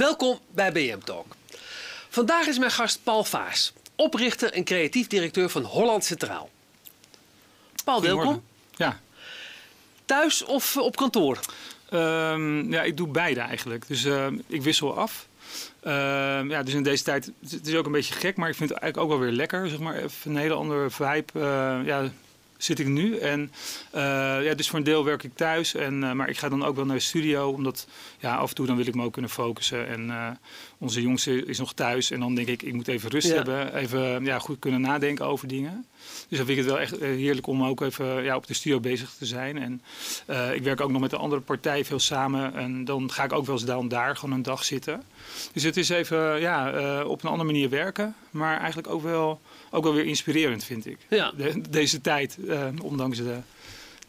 Welkom bij BM Talk. Vandaag is mijn gast Paul Vaas, oprichter en creatief directeur van Holland Centraal. Paul, welkom. Ja. Thuis of op kantoor? Ehm, ja, ik doe beide eigenlijk. Dus uh, ik wissel af. Ehm, ja, dus in deze tijd, het is ook een beetje gek, maar ik vind het eigenlijk ook wel weer lekker. Zeg maar, even een hele andere vibe. Uh, ja, zit ik nu. En uh, ja, dus voor een deel werk ik thuis. En, uh, maar ik ga dan ook wel naar de studio. Omdat ja, af en toe dan wil ik me ook kunnen focussen. En uh, onze jongste is nog thuis. En dan denk ik, ik moet even rust ja. hebben. Even ja, goed kunnen nadenken over dingen. Dus dan vind ik het wel echt heerlijk om ook even ja, op de studio bezig te zijn. En ik werk ook nog met een andere partij veel samen. En dan ga ik ook wel eens dan daar gewoon een dag zitten. Dus het is even ja, op een andere manier werken. Maar eigenlijk ook wel ook wel weer inspirerend, vind ik. Ja. De, deze tijd, uh, ondanks de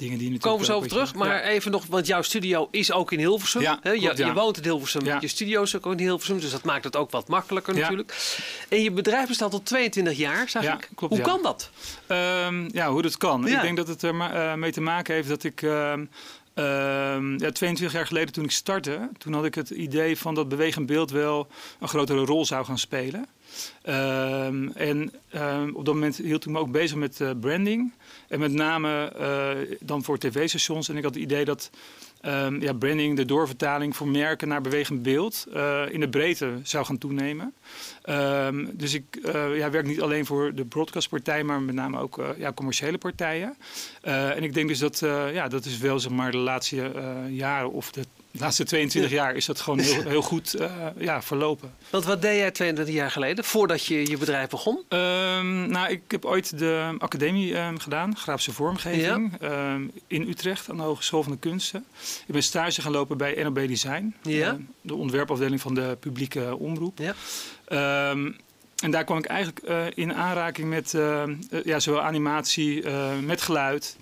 dingen die natuurlijk... Komen we zo over terug, maar ja. even nog, want jouw studio is ook in Hilversum. Ja, He, je, klopt, je, woont in Hilversum, je studio is ook in Hilversum, dus dat maakt het ook wat makkelijker natuurlijk. En je bedrijf bestaat al 22 jaar, zag ik. Klopt, hoe kan dat? Um, ja, hoe dat kan? Ik denk dat het er uh, mee te maken heeft dat ik... Uh, uh, ja, 22 jaar geleden toen ik startte, toen had ik het idee van dat bewegend beeld wel een grotere rol zou gaan spelen. Um, en um, op dat moment hield ik me ook bezig met uh, branding. En met name uh, dan voor tv-stations. En ik had het idee dat um, ja, branding, de doorvertaling voor merken naar bewegend beeld uh, in de breedte zou gaan toenemen. dus ik ja, werk niet alleen voor de broadcastpartij, maar met name ook ja, commerciële partijen. en ik denk dus dat ja, dat is wel zeg maar, de laatste jaren of de de laatste 22 jaar is dat gewoon heel, heel goed uh, ja, verlopen. Want wat deed jij 22 jaar geleden, voordat je je bedrijf begon? Um, nou, ik heb ooit de academie um, gedaan, grafische vormgeving, ja. um, in Utrecht aan de Hogeschool van de Kunsten. Ik ben stage gaan lopen bij NOB Design, ja. de ontwerpafdeling van de publieke omroep. Ja. En daar kwam ik eigenlijk uh, in aanraking met uh, ja, zowel animatie, uh, met geluid,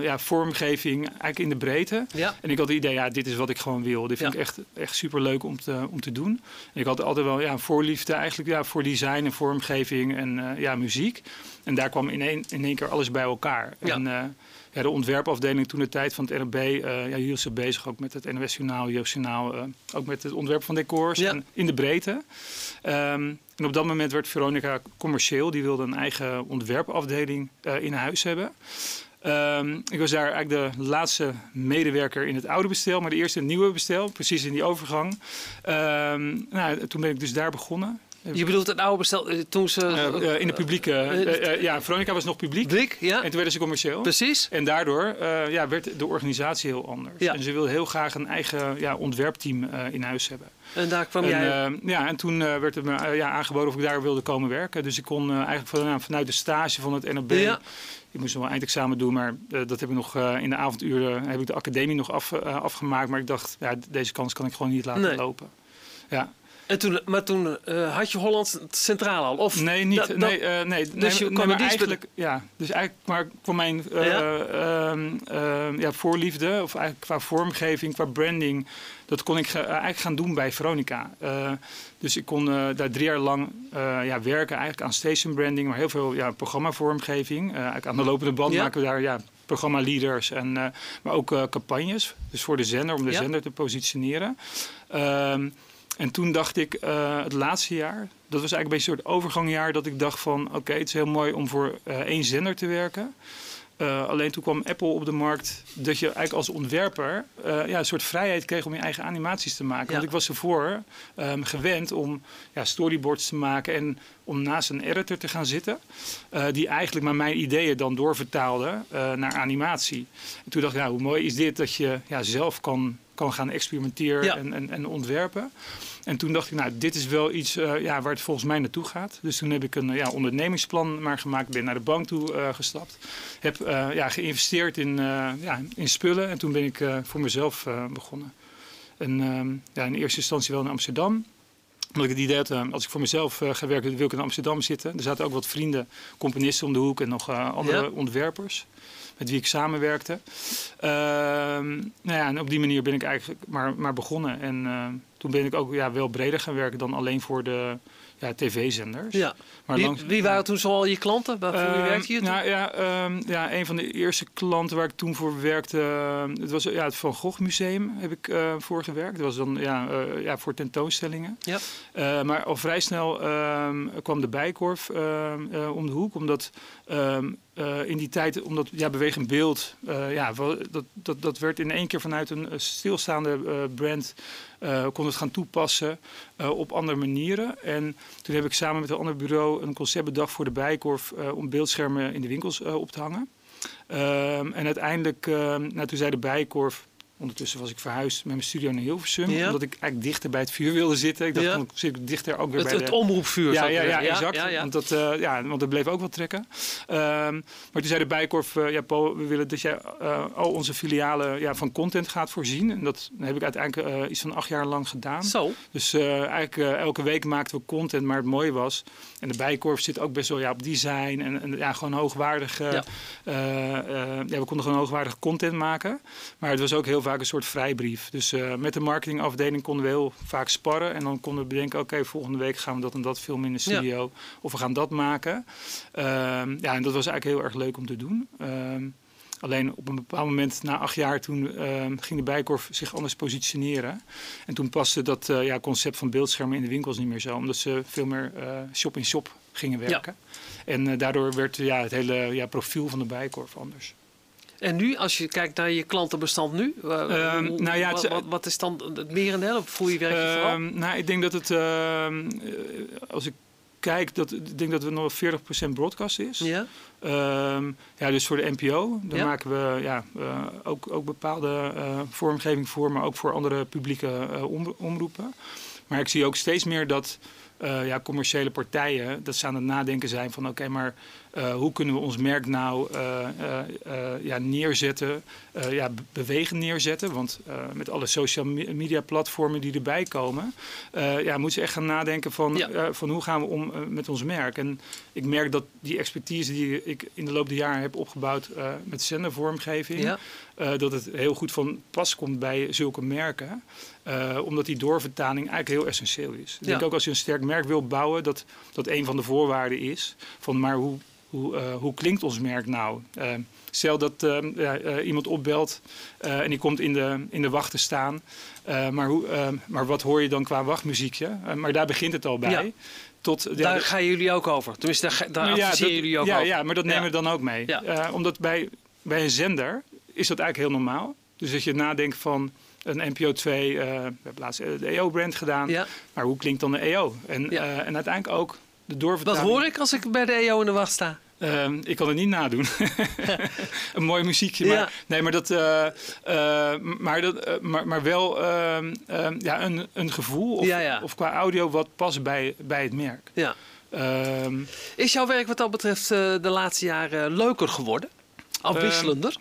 ja, vormgeving, eigenlijk in de breedte. Ja. En ik had het idee, ja, dit is wat ik gewoon wil. Dit vind ja. ik echt, echt super leuk om te, om te doen. En ik had altijd wel ja, voorliefde eigenlijk ja, voor design en vormgeving en ja, muziek. En daar kwam in één, in één keer alles bij elkaar. Ja. En, ja, de ontwerpafdeling toen de tijd van het NRB uh, ja, hield zich bezig ook met het NOS Journaal, Journaal, uh, ook met het ontwerp van decors ja. en in de breedte. Um, en op dat moment werd Veronica commercieel, die wilde een eigen ontwerpafdeling uh, in huis hebben. Um, ik was daar eigenlijk de laatste medewerker in het oude bestel, maar de eerste nieuwe bestel, precies in die overgang. Um, nou, toen ben ik dus daar begonnen. Je bedoelt het oude bestel toen ze... Uh, uh, in de publieke... Uh, ja, Veronica was nog publiek. Publiek, ja. En toen werden ze commercieel. Precies. En daardoor ja, werd de organisatie heel anders. Ja. En ze wilden heel graag een eigen ja, ontwerpteam in huis hebben. En daar kwam en, jij... ja, en toen werd het me ja, aangeboden of ik daar wilde komen werken. Dus ik kon eigenlijk vanuit, vanuit de stage van het NOB... Ja. Ik moest nog wel eindexamen doen, maar dat heb ik nog in de avonduren heb ik de academie nog af, afgemaakt. Maar ik dacht, ja, deze kans kan ik gewoon niet laten nee. lopen. Ja. En toen, maar toen uh, had je Holland Centraal al? Of nee, niet. nee, uh, nee, dus je nee, kwam maar eigenlijk, ja, dus eigenlijk maar voor mijn uh, ja? ja, voorliefde, of eigenlijk qua vormgeving, qua branding, dat kon ik ge, eigenlijk gaan doen bij Veronica. dus ik kon daar drie jaar lang ja, werken eigenlijk aan station branding, maar heel veel ja, programmavormgeving. eigenlijk aan de lopende band ja? maken we daar ja, programma-leaders, en, maar ook campagnes. Dus voor de zender, om de zender te positioneren. Um, en toen dacht ik, uh, het laatste jaar, dat was eigenlijk een beetje een soort overgangjaar, dat ik dacht van, oké, okay, het is heel mooi om voor één zender te werken. Uh, alleen toen kwam Apple op de markt dat je eigenlijk als ontwerper uh, ja, een soort vrijheid kreeg om je eigen animaties te maken. Ja. Want ik was ervoor um, gewend om ja, storyboards te maken en om naast een editor te gaan zitten. Uh, die eigenlijk maar mijn ideeën dan doorvertaalde naar animatie. En toen dacht ik, nou, hoe mooi is dit dat je ja, zelf kan, kan gaan experimenteren Ja. en, en, en ontwerpen. En toen dacht ik, nou, dit is wel iets uh, ja, waar het volgens mij naartoe gaat. Dus toen heb ik een ja, ondernemingsplan maar gemaakt. Ben naar de bank toe uh, gestapt. Heb uh, ja, geïnvesteerd in, ja, in spullen. En toen ben ik voor mezelf begonnen. En um, ja, in eerste instantie wel in Amsterdam. Omdat ik het idee had, als ik voor mezelf ga werken, wil ik in Amsterdam zitten. Er zaten ook wat vrienden, componisten om de hoek en nog andere Ja. ontwerpers met wie ik samenwerkte. Ehm, nou ja, en op die manier ben ik eigenlijk maar, maar begonnen. En uh, toen ben ik ook ja, wel breder gaan werken dan alleen voor de, ja, tv-zenders. Ja. Maar wie, langs, wie, waren toen zoal je klanten? Waarvoor uh, werkte je Nou, ja, um, ja, een van de eerste klanten waar ik toen voor werkte, het was ja, het Van Gogh Museum heb ik uh, voor gewerkt. Dat was dan ja, uh, ja, voor tentoonstellingen. Ja. maar al vrij snel kwam de Bijkorf om de hoek, omdat in die tijd, omdat ja, bewegend beeld, ja, dat, dat, dat werd in één keer vanuit een stilstaande brand kon het gaan toepassen op andere manieren. En toen heb ik samen met een ander bureau een concept bedacht voor de Bijkorf uh, om beeldschermen in de winkels op te hangen. Ehm, en uiteindelijk, ehm, nou, toen zei de Bijkorf, Ondertussen was ik verhuisd met mijn studio naar Hilversum. Ja. Omdat ik eigenlijk dichter bij het vuur wilde zitten. Ik dacht, ja. dan zit ik dichter ook weer het, bij Het omroepvuur. Ja, ja, ja, exact. Want, dat, uh, ja, want dat bleef ook wel trekken. Um, maar toen zei de Bijkorf, uh, ja Paul, we willen dat jij uh, al onze filialen ja, van content gaat voorzien. En dat heb ik uiteindelijk iets van acht jaar lang gedaan. Zo. Dus eigenlijk elke week maakten we content. Maar het mooie was, en de Bijkorf zit ook best wel ja, op design. En, en ja, gewoon hoogwaardig. ja. ja, we konden gewoon hoogwaardige content maken. Maar het was ook heel vaak vaak een soort vrijbrief. Dus uh, met de marketingafdeling konden we heel vaak sparren. En dan konden we bedenken, oké, volgende week gaan we dat en dat filmen in de studio. Of we gaan dat maken. Uh, ja, en dat was eigenlijk heel erg leuk om te doen. Uh, alleen op een bepaald moment, na acht jaar, toen ehm, ging de Bijkorf zich anders positioneren. En toen paste dat uh, ja, concept van beeldschermen in de winkels niet meer zo. Omdat ze veel meer shop-in-shop -shop gingen werken. Ja. En daardoor werd ja, het hele ja, profiel van de Bijkorf anders. En nu, als je kijkt naar je klantenbestand nu, uh, nou ja, het, wat, wat, is dan het merendeel? Of voel je werk je vooral? Ehm, nou, ik denk dat het, ehm, eh, als ik kijk, dat, ik denk dat het nog 40% broadcast is. Ja. ja, dus voor de NPO. Daar maken we ja, uh, ook, ook bepaalde uh, vormgeving voor, maar ook voor andere publieke omroepen. Maar ik zie ook steeds meer dat uh, ja, commerciële partijen dat ze aan het nadenken zijn van oké, maar uh, hoe kunnen we ons merk nou uh, ja, neerzetten, ja, bewegen neerzetten? Want met alle social media platformen die erbij komen, ja, moeten ze echt gaan nadenken van, van hoe gaan we om met ons merk. En ik merk dat die expertise die ik in de loop der jaren heb opgebouwd met zendervormgeving, ja. dat het heel goed van pas komt bij zulke merken. omdat die doorvertaling eigenlijk heel essentieel is. Ik denk ook als je een sterk merk wil bouwen, dat dat een van de voorwaarden is. Van maar hoe hoe, uh, hoe klinkt ons merk nou? Uh, stel dat uh, iemand opbelt en die komt in de, in de wacht te staan. maar, hoe, maar wat hoor je dan qua wachtmuziekje? maar daar begint het al bij. Ja. Tot, daar gaan jullie ook over. Tenminste, daar, daar ja, jullie ook ja, over. Ja, maar dat nemen we dan ook mee. omdat bij, bij een zender is dat eigenlijk heel normaal. Dus als je nadenkt van een NPO 2, we hebben laatst de EO-brand gedaan. Maar hoe klinkt dan de EO? En, en uiteindelijk ook wat hoor ik als ik bij de EO in de wacht sta? Ehm, ik kan het niet nadoen. een mooi muziekje. Maar, Nee, maar, dat, uh, uh, maar, dat, maar, maar wel ehm, ehm, ja, een, een gevoel of, ja, ja. of qua audio wat past bij, bij het merk. Ja. Is jouw werk wat dat betreft de laatste jaren leuker geworden? Afwisselender?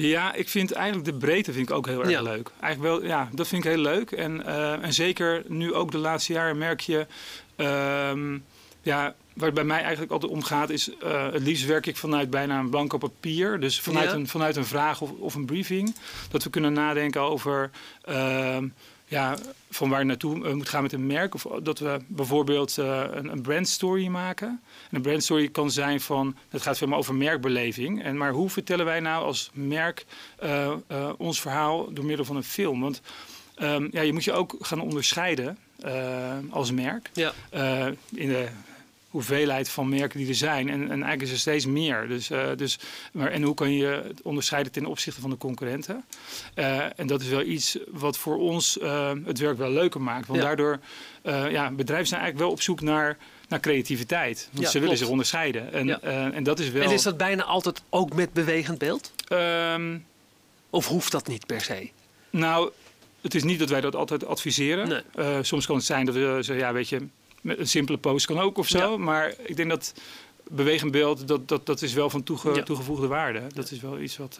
Ja, ik vind eigenlijk de breedte vind ik ook heel erg ja. leuk. Eigenlijk wel, ja, dat vind ik heel leuk. En, en zeker nu ook de laatste jaren merk je Um, ja, waar het bij mij eigenlijk altijd om gaat, is uh, het liefst werk ik vanuit bijna een blanco papier. Dus vanuit, een, vanuit een vraag of, of een briefing. Dat we kunnen nadenken over uh, ja, van waar naartoe uh, moet gaan met een merk. Of dat we bijvoorbeeld uh, een, een brand story maken. En een brand story kan zijn van, het gaat veel meer over merkbeleving. En, maar hoe vertellen wij nou als merk uh, ons verhaal door middel van een film? Want um, ja, je moet je ook gaan onderscheiden. Eh, als merk. Ja. Eh, in de hoeveelheid van merken die er zijn. En, en eigenlijk is er steeds meer. Dus, uh, dus, maar, en hoe kan je het onderscheiden ten opzichte van de concurrenten? Uh, en dat is wel iets wat voor ons uh, het werk wel leuker maakt. Want ja. daardoor, ja, bedrijven zijn eigenlijk wel op zoek naar, naar creativiteit. Want ja, ze willen zich onderscheiden. En, ja. en dat is wel... En is dat bijna altijd ook met bewegend beeld? Um, of hoeft dat niet per se? Nou, het is niet dat wij dat altijd adviseren. Uh, soms kan het zijn dat we zeggen, ja, weet je, een simpele post kan ook of zo. Maar ik denk dat bewegend beeld, dat, dat, dat is wel van toege, toegevoegde waarde. Dat is wel iets wat...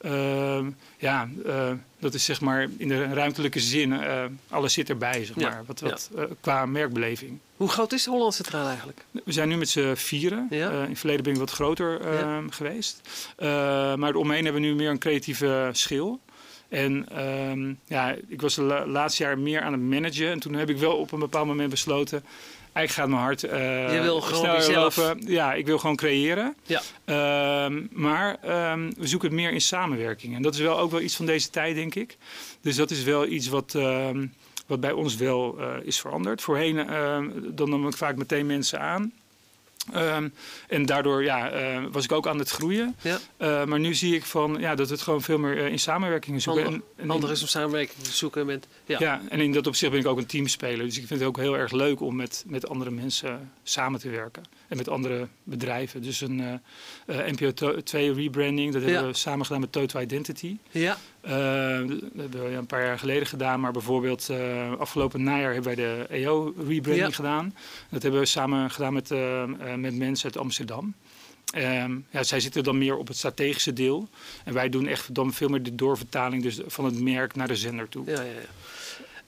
Uh, ja, uh, dat is zeg maar in de ruimtelijke zin, uh, alles zit erbij, zeg maar, wat, wat, qua merkbeleving. Hoe groot is de Hollandse Centraal eigenlijk? We zijn nu met z'n vieren. Ja. in het verleden ben ik wat groter ehm, geweest. maar omheen hebben we nu meer een creatieve schil. En ehm, ja, ik was de laatste jaar meer aan het managen. En toen heb ik wel op een bepaald moment besloten eigenlijk gaat mijn hart uh, Je wil gewoon zelf... Ja, ik wil gewoon creëren. Ja. Ehm, maar ehm, we zoeken het meer in samenwerking. En dat is wel ook wel iets van deze tijd, denk ik. Dus dat is wel iets wat, wat bij ons wel uh, is veranderd. Voorheen dan nam ik vaak meteen mensen aan. Um, en daardoor ja, uh, was ik ook aan het groeien. Ja. Uh, maar nu zie ik van, ja, dat we het gewoon veel meer uh, in samenwerking zoeken. Ander, en, en Ander is om samenwerking te zoeken met... Ja. ja, en in dat opzicht ben ik ook een teamspeler. Dus ik vind het ook heel erg leuk om met, met andere mensen samen te werken. En met andere bedrijven. Dus een NPO 2 rebranding, dat hebben we samen gedaan met Toto Identity. Ja. Dat hebben we een paar jaar geleden gedaan. Maar bijvoorbeeld afgelopen najaar hebben wij de EO rebranding gedaan. Dat hebben we samen gedaan met met mensen uit Amsterdam. Um, ja, zij zitten dan meer op het strategische deel. En wij doen echt dan veel meer de doorvertaling dus van het merk naar de zender toe. Ja, ja, ja.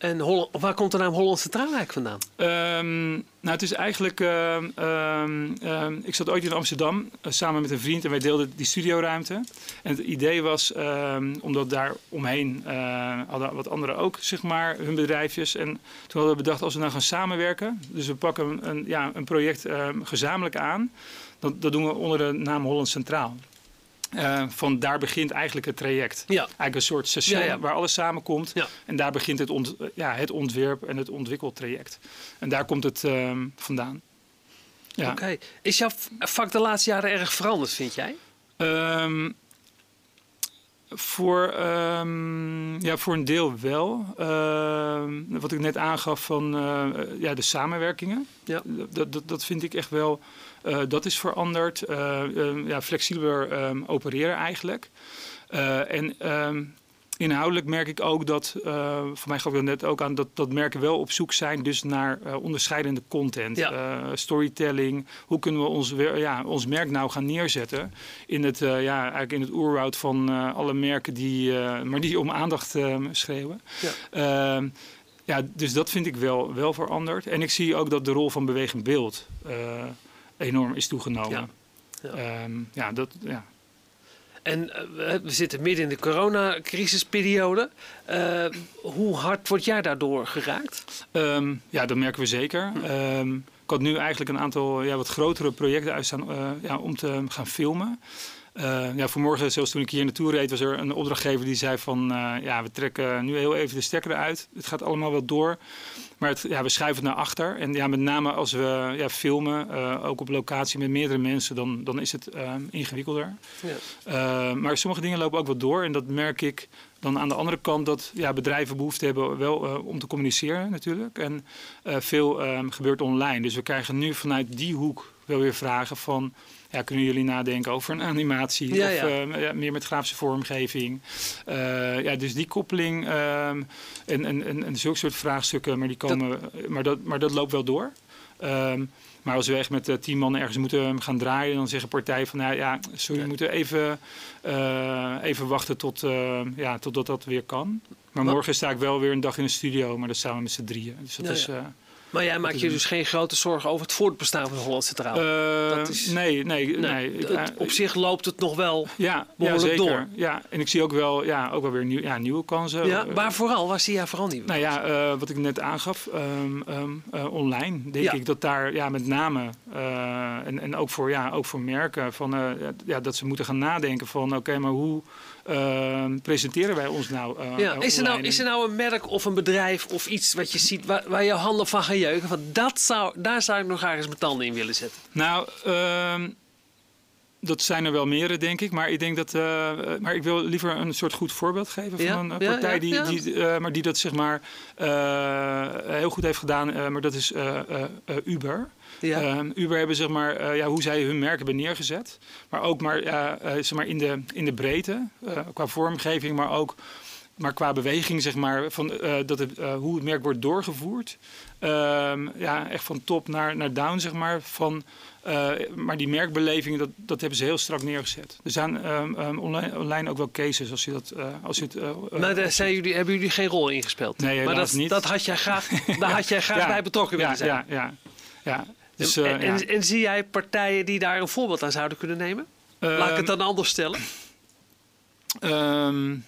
En waar komt de naam Hollandse Centraal vandaan? Um, nou, het is eigenlijk... Um, ik zat ooit in Amsterdam uh, samen met een vriend en wij deelden die studioruimte. En het idee was, omdat daar omheen uh, hadden wat anderen ook zeg maar, hun bedrijfjes. En toen hadden we bedacht, als we nou gaan samenwerken... dus we pakken een, ja, een project gezamenlijk aan... Dat, dat doen we onder de naam Holland Centraal. Uh, van daar begint eigenlijk het traject. Ja. Eigenlijk een soort station waar alles samenkomt. En daar begint het, ont, ja, het ontwerp en het ontwikkeltraject. En daar komt het uh, vandaan. Ja. Oké. Is jouw vak de laatste jaren erg veranderd, vind jij? Um, voor, um, ja, voor een deel wel. Uh, wat ik net aangaf van uh, ja, de samenwerkingen. Ja. Dat, dat, dat vind ik echt wel dat is veranderd. Uh, uh, ja, flexibeler um, opereren eigenlijk. en um, inhoudelijk merk ik ook dat, voor mij gaf ik net ook aan, dat, dat merken wel op zoek zijn dus naar onderscheidende content. Ja. storytelling. Hoe kunnen we ons, ja, ons merk nou gaan neerzetten in het, ja, eigenlijk in het oerwoud van alle merken die, maar die om aandacht schreeuwen. Ja. Ehm, ja, dus dat vind ik wel, wel veranderd. En ik zie ook dat de rol van bewegend beeld enorm is toegenomen. Ja, ja. Um, ja dat, ja. En uh, we zitten midden in de coronacrisisperiode. Uh, hoe hard word jij daardoor geraakt? Um, ja, dat merken we zeker. Hm. Um, ik had nu eigenlijk een aantal ja, wat grotere projecten uitstaan uh, ja, om te gaan filmen. Uh, ja, vanmorgen, zelfs toen ik hier naartoe reed, was er een opdrachtgever die zei van... Uh, ja, we trekken nu heel even de stekker eruit. Het gaat allemaal wel door. Maar het, ja, we schuiven het naar achter. En ja, met name als we ja, filmen, uh, ook op locatie met meerdere mensen, dan, dan is het ingewikkelder. Ja. maar sommige dingen lopen ook wel door. En dat merk ik dan aan de andere kant dat ja, bedrijven behoefte hebben wel om te communiceren natuurlijk. En veel gebeurt online. Dus we krijgen nu vanuit die hoek wel weer vragen van ja, kunnen jullie nadenken over een animatie ja, of ja. Uh, ja, meer met grafische vormgeving. Uh, ja, dus die koppeling um, en, en, en, en zulke soort vraagstukken, maar, die komen, dat... maar, dat, maar dat loopt wel door. Um, maar als we echt met uh, tien man ergens moeten gaan draaien, dan zeggen partijen van nou ja, sorry, we moeten even, even wachten tot, ja, totdat dat weer kan. Maar morgen sta ik wel weer een dag in de studio, maar dat we met z'n drieën. Dus dat is... Maar jij maakt je dus geen grote zorgen over het voortbestaan van Holland Centraal? Uh, dat is, nee, nee, nee. nee. Het, op zich loopt het nog wel ja, behoorlijk ja, zeker. door. Ja, en ik zie ook wel, ja, ook wel weer nieuw, ja, nieuwe kansen. Ja, maar vooral, waar zie jij vooral nieuwe Nou ja, uh, wat ik net aangaf, um, um, uh, online denk ja. ik dat daar ja, met name, en, en ook, voor, ja, ook voor merken, van, ja, dat ze moeten gaan nadenken van oké, okay, maar hoe... Uh, presenteren wij ons nou? Uh, ja, is, er nou is er nou een merk of een bedrijf of iets wat je ziet waar, waar jouw handen van gaan jeuken? Van dat zou, daar zou ik nog ergens mijn tanden in willen zetten. Nou, uh, dat zijn er wel meerdere, denk ik. Maar ik denk dat. Uh, maar ik wil liever een soort goed voorbeeld geven van ja? een partij ja, die, die, uh, maar die dat zeg maar heel goed heeft gedaan. maar dat is Uber. Um, Uber hebben zeg maar, ja, hoe zij hun merk hebben neergezet. Maar ook maar, zeg maar in, de, in de breedte, qua vormgeving, maar ook maar qua beweging, zeg maar, van, dat het, hoe het merk wordt doorgevoerd. Um, ja, echt van top naar, naar down, zeg maar. Van, maar die merkbeleving, dat, dat hebben ze heel strak neergezet. Er zijn um, um, online, online, ook wel cases als je dat... als je het, maar daar zijn jullie, hebben jullie geen rol in gespeeld? Nee, maar dat, niet. dat had jij graag, daar had jij graag ja, bij betrokken willen ja, zijn. Ja, ja, ja. Dus, en, en, en, zie jij partijen die daar een voorbeeld aan zouden kunnen nemen? Laat ik het dan anders stellen. Um,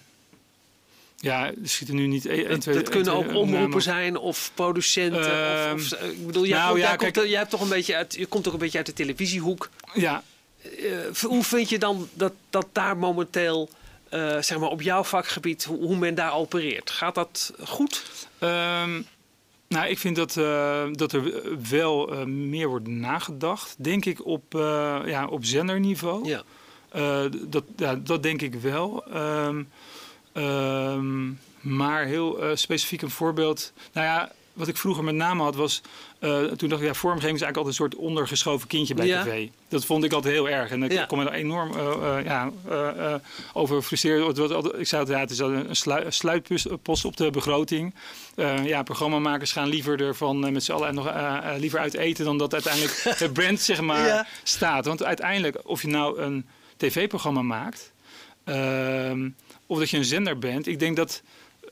Ja, er schieten nu niet één, twee... Dat kunnen ook omroepen zijn of producenten. Ehm, of, of, ik bedoel, jij, nou komt, ja, jij, kijk- komt, jij hebt toch een beetje uit, je komt ook een beetje uit de televisiehoek. Ja, Eh, hoe vind je dan dat, dat daar momenteel, eh, zeg maar op jouw vakgebied, hoe, hoe men daar opereert? Gaat dat goed? Ehm, nou, ik vind dat, eh, dat er wel eh, meer wordt nagedacht, denk ik, op, eh, ja, op zenderniveau. Ja. Eh, dat, ja, dat denk ik wel. Ehm, ehm, maar heel eh, specifiek een voorbeeld. Nou ja, wat ik vroeger met name had was. eh, toen dacht ik, ja, vormgeving is eigenlijk altijd een soort ondergeschoven kindje bij Ja. tv. Dat vond ik altijd heel erg. En ik Ja. kon me er enorm eh, ja, over altijd, ik zei altijd, ja, het is een een sluitpost op de begroting. Ja, programmamakers gaan liever ervan met z'n allen nog liever uit eten dan dat uiteindelijk het brand zeg maar Ja. staat. Want uiteindelijk, of je nou een tv-programma maakt, ehm, of dat je een zender bent, ik denk dat,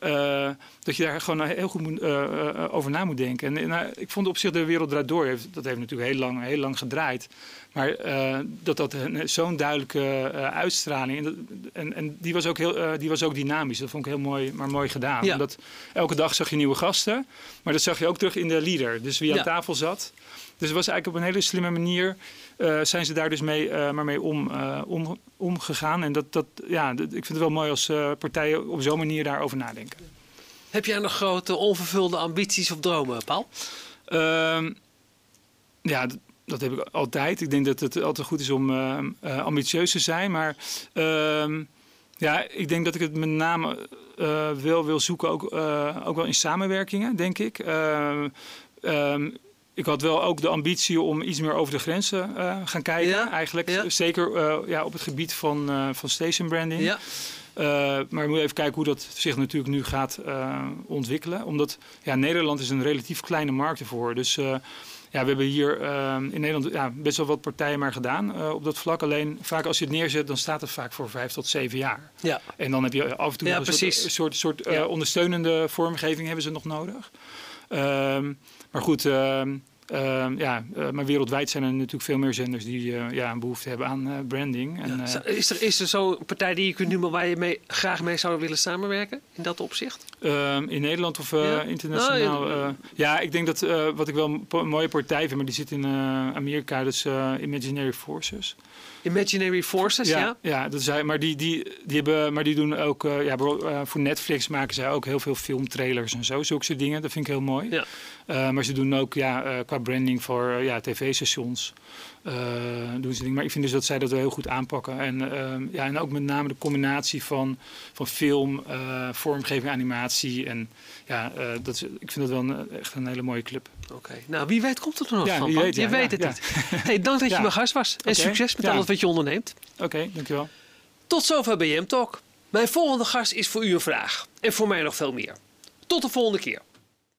eh, dat je daar gewoon heel goed moet, eh, eh, over na moet denken. En, en, nou, ik vond op zich de wereld draait door, heeft, dat heeft natuurlijk heel lang, heel lang gedraaid. Maar dat dat zo'n duidelijke uitstraling, en, dat- en, en die, was ook heel, die was ook dynamisch. Dat vond ik heel mooi, maar mooi gedaan. Ja. Omdat elke dag zag je nieuwe gasten, maar dat zag je ook terug in de leader. Dus wie aan Ja. tafel zat. Dus het was eigenlijk op een hele slimme manier eh, zijn ze daar dus mee, eh, maar mee om, eh, om, omgegaan. En dat, dat, ja, dat- ik vind het wel mooi als partijen op zo'n manier daarover nadenken. Heb jij nog grote onvervulde ambities of dromen, Paul? Ehm, ja, d- dat heb ik altijd. Ik denk dat het altijd goed is om ambitieus te zijn. Maar ehm, ja, ik denk dat ik het met name wel wil zoeken, ook, ook wel in samenwerkingen, denk ik. Ehm, ik had wel ook de ambitie om iets meer over de grenzen eh gaan kijken. Ja, Eigenlijk ja. zeker eh, ja, op het gebied van, eh, van station branding. Ja. Maar we moeten even kijken hoe dat zich natuurlijk nu gaat ontwikkelen. Omdat ja, Nederland is een relatief kleine markt ervoor. Dus ja, we hebben hier in Nederland ja, best wel wat partijen maar gedaan op dat vlak. Alleen vaak als je het neerzet, dan staat het vaak voor vijf tot zeven jaar. Ja. En dan heb je af en toe nog een soort, precies. soort, soort ondersteunende vormgeving hebben ze nog nodig. Ehm, maar goed, ehm, ehm, ja, eh, maar wereldwijd zijn er natuurlijk veel meer zenders die eh, ja, een behoefte hebben aan eh, branding. En, Ja. Is er, is er zo'n partij die je kunt noemen waar je mee, graag mee zou willen samenwerken in dat opzicht? In Nederland of Ja? internationaal? Nou, ja, ja, ik denk dat wat ik wel een mooie partij vind, maar die zit in Amerika, dus Imaginary Forces. Imaginary Forces, ja? ja, dat zijn, maar die, die, die hebben, maar die doen ook, eh, ja, eh, voor Netflix maken zij ook heel veel filmtrailers en zo, zulke soort dingen. Dat vind ik heel mooi. Ja. Eh, maar ze doen ook ja, qua branding voor ja, tv-stations. doen ze dingen. Maar ik vind dus dat zij dat wel heel goed aanpakken. En, ehm, ja, en ook met name de combinatie van, van film, vormgeving, animatie. En ja, dat is, ik vind dat wel een, echt een hele mooie club. Oké. Nou, wie weet komt het er nog Ja, van. weet, ja, je weet het niet. Hey, dank dat je mijn gast was. En succes met alles wat je onderneemt. Oké, dankjewel. Tot zover BM Talk. Mijn volgende gast is voor u een vraag. En voor mij nog veel meer. Tot de volgende keer.